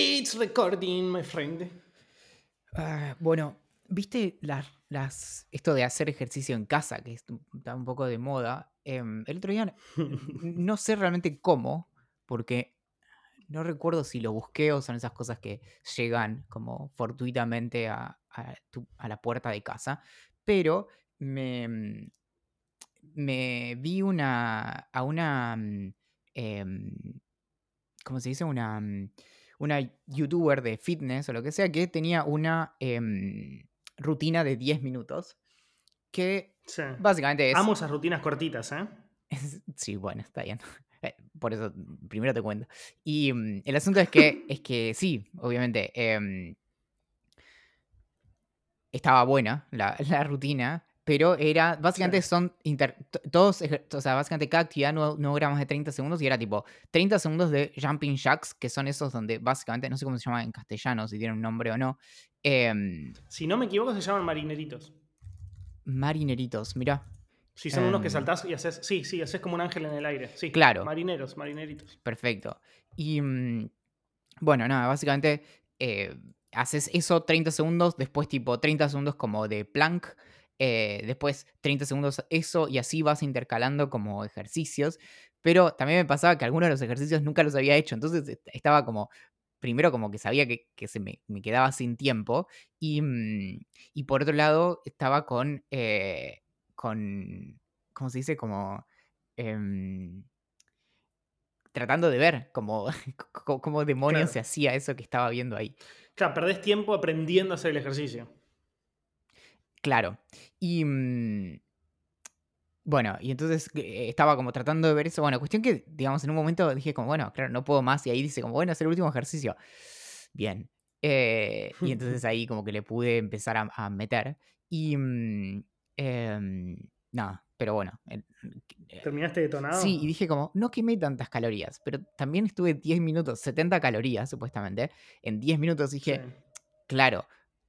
It's recording, my friend. Ah, bueno, ¿viste las, las, esto de hacer ejercicio en casa, que está un poco de moda? Em, el otro día no sé realmente cómo, porque no recuerdo si lo busqué o son esas cosas que llegan como fortuitamente a, a la puerta de casa, pero me, me vi una, a una, em, ¿cómo se dice? Una, una youtuber de fitness o lo que sea que tenía una em, rutina de 10 minutos que básicamente es... Amo esas rutinas cortitas, ¿eh? sí, bueno, está bien. Eh, por eso, primero te cuento. Y el asunto es que, es que sí, obviamente, em, estaba buena la, la, rutina, pero era, básicamente son, todos, o sea, básicamente cada actividad no, no más de 30 segundos y era tipo 30 segundos de jumping jacks, que son esos donde básicamente, no sé cómo se llama en castellano, si tienen un nombre o no. Em, si no me equivoco, se llaman marineritos. Marineritos, mira. Si son unos que em, saltás y haces, sí, sí, haces como un ángel en el aire. Sí, claro. Marineros, marineritos. Perfecto. Y mm, bueno, nada, básicamente eh, haces eso 30 segundos, después tipo 30 segundos como de plank, eh, después 30 segundos eso y así vas intercalando como ejercicios. Pero también me pasaba que algunos de los ejercicios nunca los había hecho, entonces estaba como, primero como que sabía que, se me, quedaba sin tiempo y, mm, y, por otro lado estaba con, eh, con ¿cómo se dice? Como... Em, tratando de ver cómo, cómo, demonios se hacía eso que estaba viendo ahí. Claro, perdés tiempo aprendiendo a hacer el ejercicio. Claro. Y. Mm, bueno, y entonces eh, estaba como tratando de ver eso. Bueno, cuestión que, digamos, en un momento dije como, bueno, claro, no puedo más. Y ahí dice como, bueno, hacer el último ejercicio. Bien. Eh, y entonces ahí como que le pude empezar a, meter. Y... Mm, em, nada, pero bueno. Eh, ¿Terminaste detonado? Sí, y dije como, no quemé tantas calorías, pero también estuve 10 minutos, 70 calorías supuestamente, en 10 minutos dije, claro.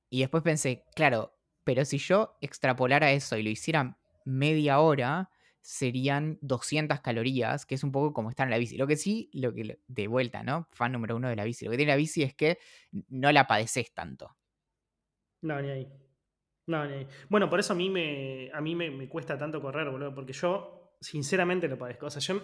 Y después pensé, claro, pero si yo extrapolara eso y lo hiciera media hora, serían 200 calorías, que es un poco como estar en la bici. Lo que sí, lo que de vuelta, ¿no? Fan número uno de la bici. Lo que tiene la bici es que no la padeces tanto. No, ni ahí. No, ni ahí. Bueno, por eso a mí me, a mí me, cuesta tanto correr, boludo, porque yo sinceramente lo padezco. O sea, yo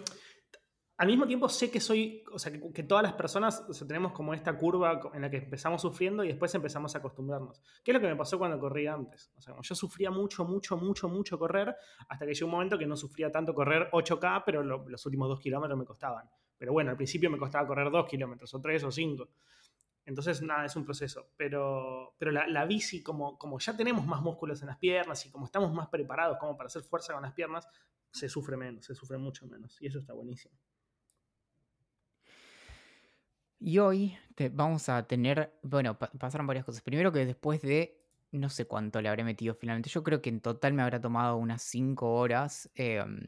al mismo tiempo sé que soy, o sea, que, todas las personas tenemos como esta curva en la que empezamos sufriendo y después empezamos a acostumbrarnos. ¿Qué es lo que me pasó cuando corría antes? O sea, yo sufría mucho, mucho, mucho, mucho correr, hasta que llegó un momento que no sufría tanto correr 8K, pero los últimos 2 kilómetros me costaban. Pero bueno, al principio me costaba correr 2 kilómetros, o 3 o 5. Entonces, nada, es un proceso. Pero, pero la, la, bici, como, como ya tenemos más músculos en las piernas y como estamos más preparados como para hacer fuerza con las piernas, se sufre menos, se sufre mucho menos. Y eso está buenísimo. Y hoy te, vamos a tener, bueno, pasaron varias cosas. Primero que después de, no sé cuánto le habré metido finalmente, yo creo que en total me habrá tomado unas 5 horas. Em,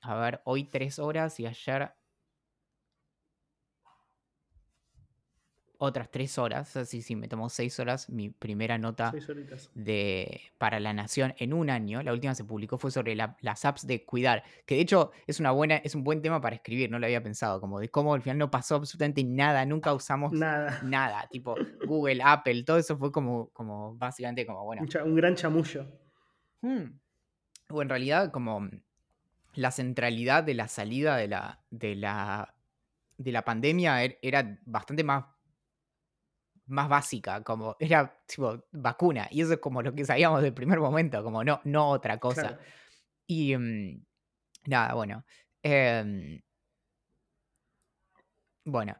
a ver, hoy 3 horas y ayer otras tres horas, así sí, me tomó seis horas mi primera nota de, para La Nación en un año. La última se publicó fue sobre las apps de cuidar, que de hecho es, una buena, es un buen tema para escribir, no lo había pensado, como de cómo al final no pasó absolutamente nada, nunca usamos nada, nada tipo Google, Apple, todo eso fue como, como básicamente como, bueno. Un, gran chamullo. Hmm. O en realidad como la centralidad de la salida de la, de la, de la pandemia er, era bastante más más básica, como era tipo vacuna, y eso es como lo que sabíamos del primer momento, como no, no otra cosa. Y mm, nada, bueno. Em, bueno.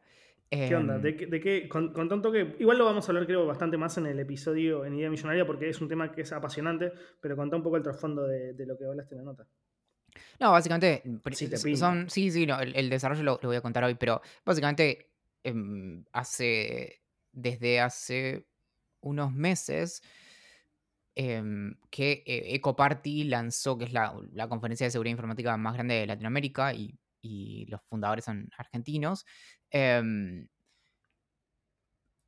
¿Qué onda? Em ¿De, qué? Con, tanto que. Igual lo vamos a hablar, creo, bastante más en el episodio en Idea Millonaria, porque es un tema que es apasionante, pero contá un poco el trasfondo de, lo que hablaste en la nota. No, básicamente. Sí, son, sí, sí, no, el, desarrollo lo, voy a contar hoy, pero básicamente em, hace desde hace unos meses em, que eh, Ecoparty lanzó, que es la, conferencia de seguridad informática más grande de Latinoamérica y, los fundadores son argentinos. Em,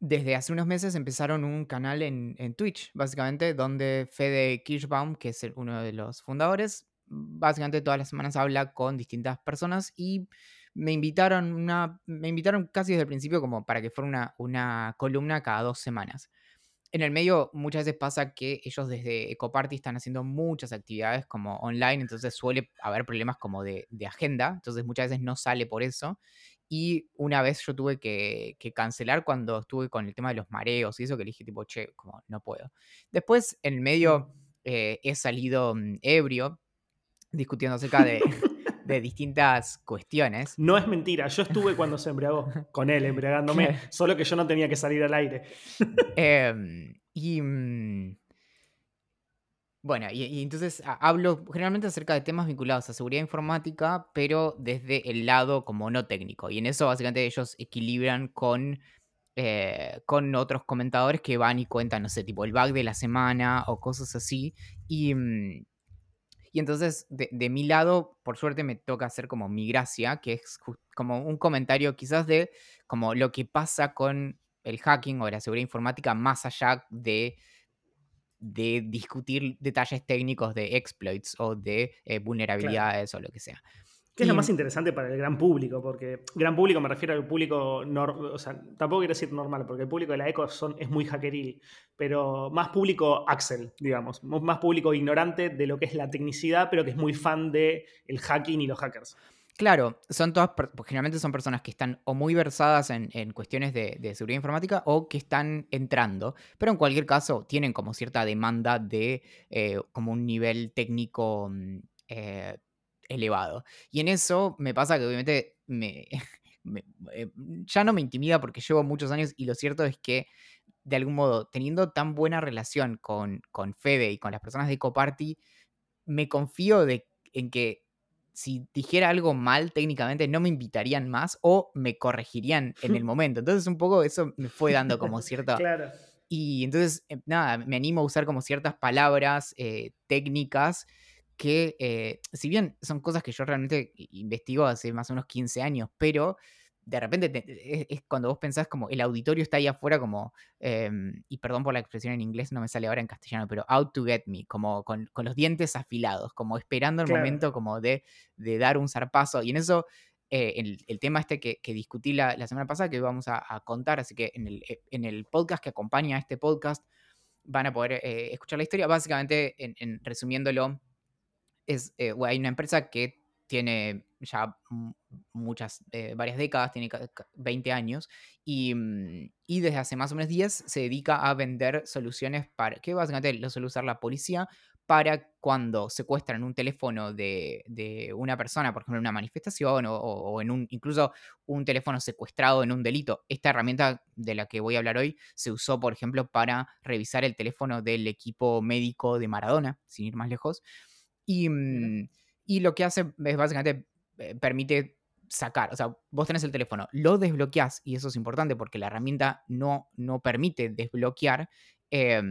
desde hace unos meses empezaron un canal en, Twitch, básicamente, donde Fede Kirschbaum, que es uno de los fundadores, básicamente todas las semanas habla con distintas personas y me invitaron, una, me invitaron casi desde el principio como para que fuera una, una columna cada dos semanas. En el medio muchas veces pasa que ellos desde Ecoparty están haciendo muchas actividades como online, entonces suele haber problemas como de, de agenda, entonces muchas veces no sale por eso. Y una vez yo tuve que, que, cancelar cuando estuve con el tema de los mareos y eso, que le dije tipo, che, como no puedo. Después, en el medio, eh, he salido mm, ebrio, discutiendo acerca de, de, distintas cuestiones. No es mentira, yo estuve cuando se embriagó, con él embriagándome, solo que yo no tenía que salir al aire. eh, y... Mm, bueno, y, y, entonces hablo generalmente acerca de temas vinculados a seguridad informática, pero desde el lado como no técnico. Y en eso básicamente ellos equilibran con, eh, con otros comentadores que van y cuentan, no sé, tipo el bug de la semana o cosas así. Y, mm, y entonces de, de mi lado, por suerte me toca hacer como mi gracia, que es como un comentario quizás de como lo que pasa con el hacking o la seguridad informática más allá de de discutir detalles técnicos de exploits o de eh, vulnerabilidades claro. o lo que sea. ¿Qué es lo más interesante para el gran público? Porque gran público me refiero al público, o sea, tampoco quiero decir normal, porque el público de la ECO son, es muy hackeril, pero más público Axel, digamos, más público ignorante de lo que es la tecnicidad, pero que es muy fan del el hacking y los hackers. Claro, son todas, pues, generalmente son personas que están o muy versadas en, en cuestiones de, de, seguridad informática o que están entrando, pero en cualquier caso tienen como cierta demanda de eh, como un nivel técnico mm, eh, elevado. Y en eso me pasa que obviamente me, me, eh, ya no me intimida porque llevo muchos años y lo cierto es que de algún modo, teniendo tan buena relación con, con Fede y con las personas de Ecoparty, me confío de, en que si dijera algo mal técnicamente, no me invitarían más o me corregirían en el momento. Entonces, un poco eso me fue dando como cierta. claro. Y entonces, eh, nada, me animo a usar como ciertas palabras eh, técnicas que, eh, si bien son cosas que yo realmente investigo hace más o menos 15 años, pero de repente te, es, es, cuando vos pensás como el auditorio está ahí afuera como, eh, y perdón por la expresión en inglés, no me sale ahora en castellano, pero out to get me, como con, con los dientes afilados, como esperando el claro. momento como de, de, dar un zarpazo. Y en eso, eh, el, el, tema este que, que discutí la, la, semana pasada, que vamos a, a, contar, así que en el, eh, en el podcast que acompaña a este podcast van a poder eh, escuchar la historia. Básicamente, en, en resumiéndolo, es, hay una empresa que tiene ya muchas, eh, varias décadas, tiene 20 años, y, mm, y, desde hace más o menos 10 se dedica a vender soluciones para, que básicamente lo suele usar la policía para cuando secuestran un teléfono de, una persona, por ejemplo, en una manifestación o, en un, incluso un teléfono secuestrado en un delito. Esta herramienta de la que voy a hablar hoy se usó, por ejemplo, para revisar el teléfono del equipo médico de Maradona, sin ir más lejos. Y, mm, y lo que hace es básicamente eh, permite sacar, o sea, vos tenés el teléfono, lo desbloqueás, y eso es importante porque la herramienta no, no permite desbloquear, eh,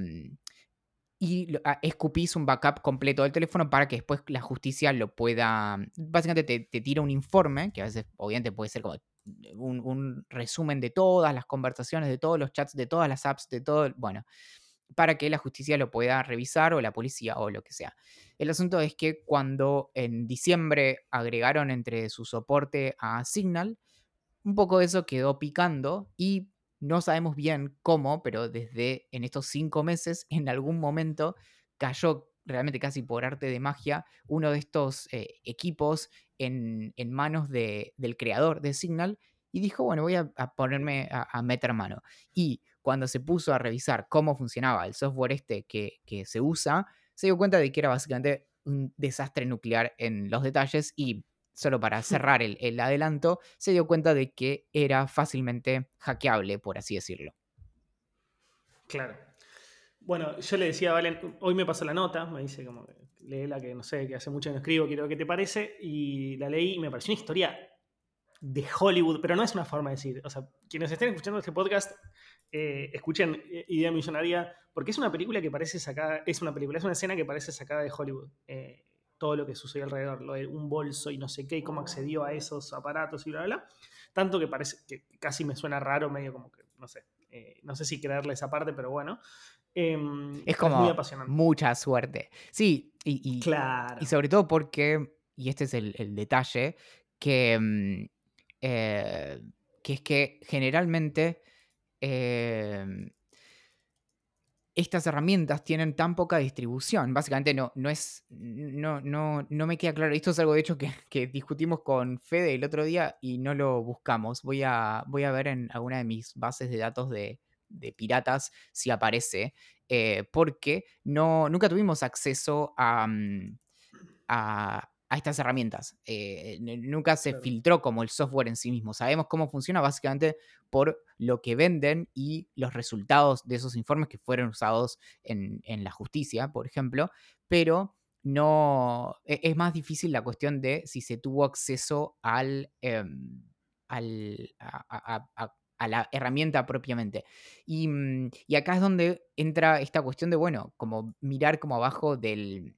y escupís un backup completo del teléfono para que después la justicia lo pueda, básicamente te, te tira un informe, que a veces obviamente puede ser como un, un, resumen de todas las conversaciones, de todos los chats, de todas las apps, de todo, bueno, para que la justicia lo pueda revisar o la policía o lo que sea. El asunto es que cuando en diciembre agregaron entre su soporte a Signal, un poco eso quedó picando y no sabemos bien cómo, pero desde en estos cinco meses, en algún momento cayó realmente casi por arte de magia uno de estos eh, equipos en, en manos de, del creador de Signal y dijo, bueno, voy a, a ponerme a, a, meter mano. Y cuando se puso a revisar cómo funcionaba el software este que, que se usa, se dio cuenta de que era básicamente un desastre nuclear en los detalles y solo para cerrar el, el, adelanto, se dio cuenta de que era fácilmente hackeable, por así decirlo. Claro. Bueno, yo le decía a Valen, hoy me pasó la nota, me dice como, la que no sé, que hace mucho que no escribo, quiero ver qué te parece, y la leí y me pareció una historia de Hollywood, pero no es una forma de decir. O sea, quienes estén escuchando este podcast, eh, escuchen eh, Idea Millonaria, porque es una película que parece sacada, es una película, es una escena que parece sacada de Hollywood. Eh, todo lo que sucedió alrededor, lo de un bolso y no sé qué, y cómo accedió a esos aparatos y bla, bla, bla. Tanto que parece que casi me suena raro, medio como que, no sé, eh, no sé si creerle esa parte, pero bueno. Eh, es como es mucha suerte. Sí, y, y, claro. y, sobre todo porque, y este es el, el detalle, que, mm, que es que generalmente em, estas herramientas tienen tan poca distribución. Básicamente no, no es. No, no, no me queda claro. Esto es algo de hecho que, discutimos con Fede el otro día y no lo buscamos. Voy a, voy a ver en alguna de mis bases de datos de, piratas si aparece. Eh, porque no, nunca tuvimos acceso a, mm, a, a estas herramientas. Eh, nunca se Claro. filtró como el software en sí mismo. Sabemos cómo funciona básicamente por lo que venden y los resultados de esos informes que fueron usados en, en la justicia, por ejemplo, pero no e, es más difícil la cuestión de si se tuvo acceso al, em, al a, a, a, a, la herramienta propiamente. Y, mm, y, acá es donde entra esta cuestión de, bueno, como mirar como abajo del,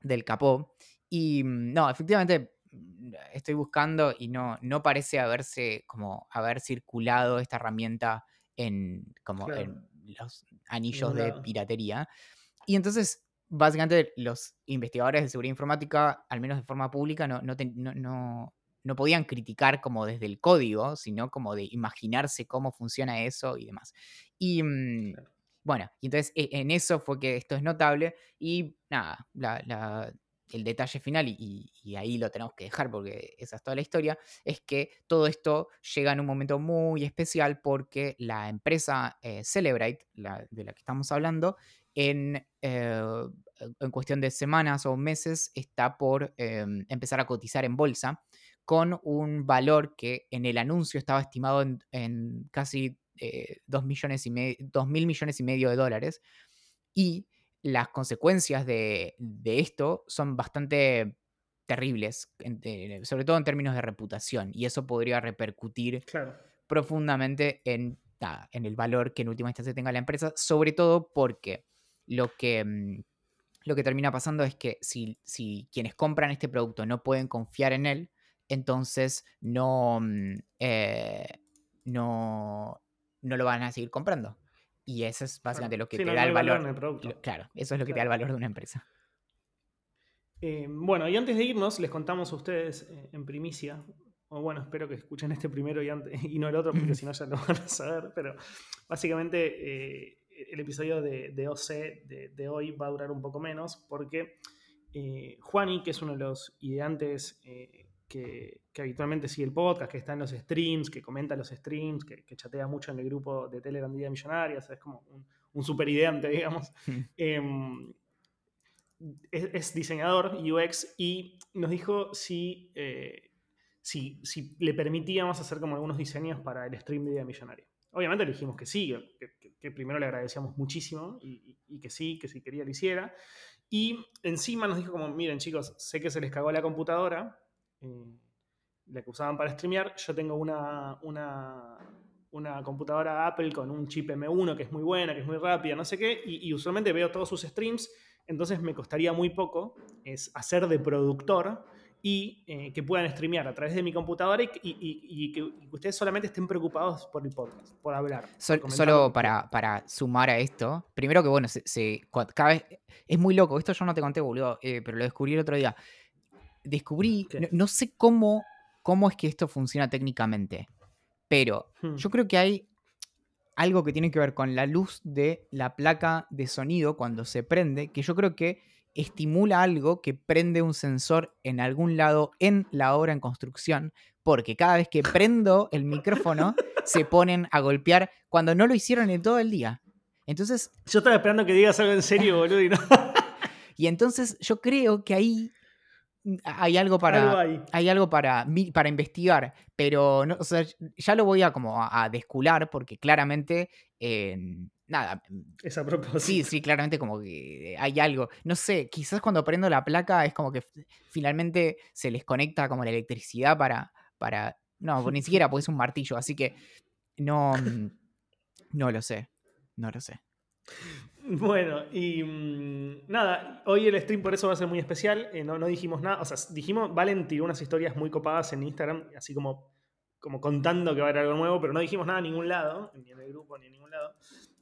del capó y mm, no, efectivamente mm, estoy buscando y no, no parece haberse como haber circulado esta herramienta en como Claro. en los anillos de piratería. Y entonces, básicamente, los investigadores de seguridad informática, al menos de forma pública, no, no, ten- no- no- no podían criticar como desde el código, sino como de imaginarse cómo funciona eso y demás. Y mm, Claro. bueno, y entonces e- en eso fue que esto es notable y nada, la- la- el detalle final, y, ahí lo tenemos que dejar porque esa es toda la historia, es que todo esto llega en un momento muy especial porque la empresa eh, Celebrate, de la que estamos hablando, en, eh, en cuestión de semanas o meses está por eh, empezar a cotizar en bolsa con un valor que en el anuncio estaba estimado en, casi eh, 2 millones y me- 2 mil millones y medio de dólares. Y las consecuencias de, de esto son bastante terribles, en- sobre todo en términos de reputación. Y eso podría repercutir Claro. profundamente en, nada, en el valor que en última instancia tenga la empresa, sobre todo porque lo que, mm, lo que termina pasando es que si, si quienes compran este producto no pueden confiar en él, entonces no, mm, eh, no, no lo van a seguir comprando. Y eso es básicamente lo que te no- da el valor valor. en el producto. claro, eso es lo que te da el valor de una empresa. Eh, bueno, y antes de irnos, les contamos a ustedes eh, en primicia, o bueno, espero que escuchen este primero y, antes, y no el otro, porque si no ya lo van a saber, pero básicamente eh, el episodio de, de OC de, de hoy va a durar un poco menos, porque Juani, que es uno de los ideantes que, que habitualmente sigue el podcast, que está en los streams, que comenta los streams, que, que chatea mucho en el grupo de Telegram Día Millonaria, es como un, un super ideante, digamos. Em, es, es diseñador UX y nos dijo si, eh, si, si le permitíamos hacer como algunos diseños para el stream de Día Millonario. Obviamente le dijimos que sí, que, que- que primero le agradecíamos muchísimo y, y- y que sí, que si quería lo hiciera. Y encima nos dijo como, miren chicos, sé que se les cagó la computadora, eh, la que usaban para streamear, yo tengo una, una, una computadora Apple con un chip M1 que es muy buena, que es muy rápida, no sé qué, y, y usualmente veo todos sus streams, entonces me costaría muy poco es hacer de productor y eh, que puedan streamear a través de mi computadora y, y- y- y que, ustedes solamente estén preocupados por el podcast, por hablar. Sol- solo para, para sumar a esto, primero que bueno, se, se- cada vez, es muy loco, esto yo no te conté, boludo, eh, pero lo descubrí el otro día. Descubrí, no, no sé cómo, cómo es que esto funciona técnicamente, pero Hmm. yo creo que hay algo que tiene que ver con la luz de la placa de sonido cuando se prende, que yo creo que estimula algo que prende un sensor en algún lado en la obra en construcción, porque cada vez que prendo el micrófono se ponen a golpear cuando no lo hicieron en todo el día. Entonces, Yo estaba esperando que digas algo en serio, boludo, y no. y entonces yo creo que ahí hay algo para algo hay. algo para, para investigar, pero no, o sea, ya lo voy a como a, a descular porque claramente, eh, nada, Es a propósito. sí, sí, claramente como que hay algo, no sé, quizás cuando prendo la placa es como que finalmente se les conecta como la electricidad para, para, no, ni siquiera pues es un martillo, así que no, mm, no lo sé, no lo sé. Bueno, y mm, nada, hoy el stream por eso va a ser muy especial. eh, no, no dijimos nada, o sea, dijimos, Valen tiró unas historias muy copadas en Instagram, así como, como contando que va a haber algo nuevo, pero no dijimos nada en ningún lado, ni en el grupo, ni en ningún lado.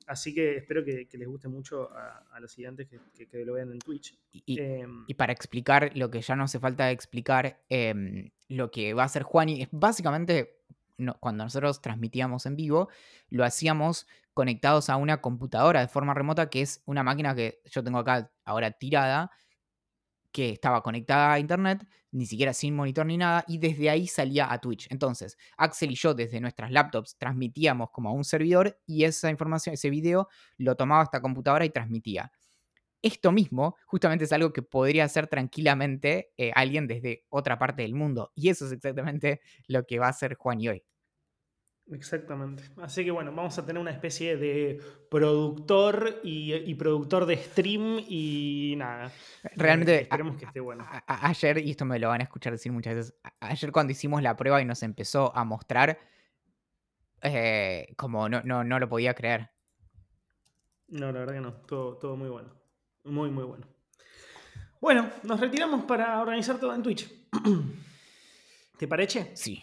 Así que espero que, que les guste mucho a, a los siguientes que, que- que lo vean en Twitch. Y, Em, y para explicar lo que ya no hace falta explicar, em, lo que va a hacer Juani es básicamente no- cuando nosotros transmitíamos en vivo, lo hacíamos conectados a una computadora de forma remota, que es una máquina que yo tengo acá ahora tirada, que estaba conectada a internet, ni siquiera sin monitor ni nada, y desde ahí salía a Twitch. Entonces, Axel y yo desde nuestras laptops transmitíamos como a un servidor y esa información, ese video, lo tomaba esta computadora y transmitía. Esto mismo justamente es algo que podría hacer tranquilamente eh, alguien desde otra parte del mundo. Y eso es exactamente lo que va a hacer Juan y hoy. Exactamente. Así que bueno, vamos a tener una especie de productor y, y productor de stream y nada. Realmente, Eh, esperemos que esté bueno. A- a- ayer, y esto me lo van a escuchar decir muchas veces, ayer cuando hicimos la prueba y nos empezó a mostrar, eh, como no, no, no lo podía creer. No, la verdad que no. Todo, todo muy bueno. Muy, muy bueno. Bueno, nos retiramos para organizar todo en Twitch. ¿Te parece? Sí.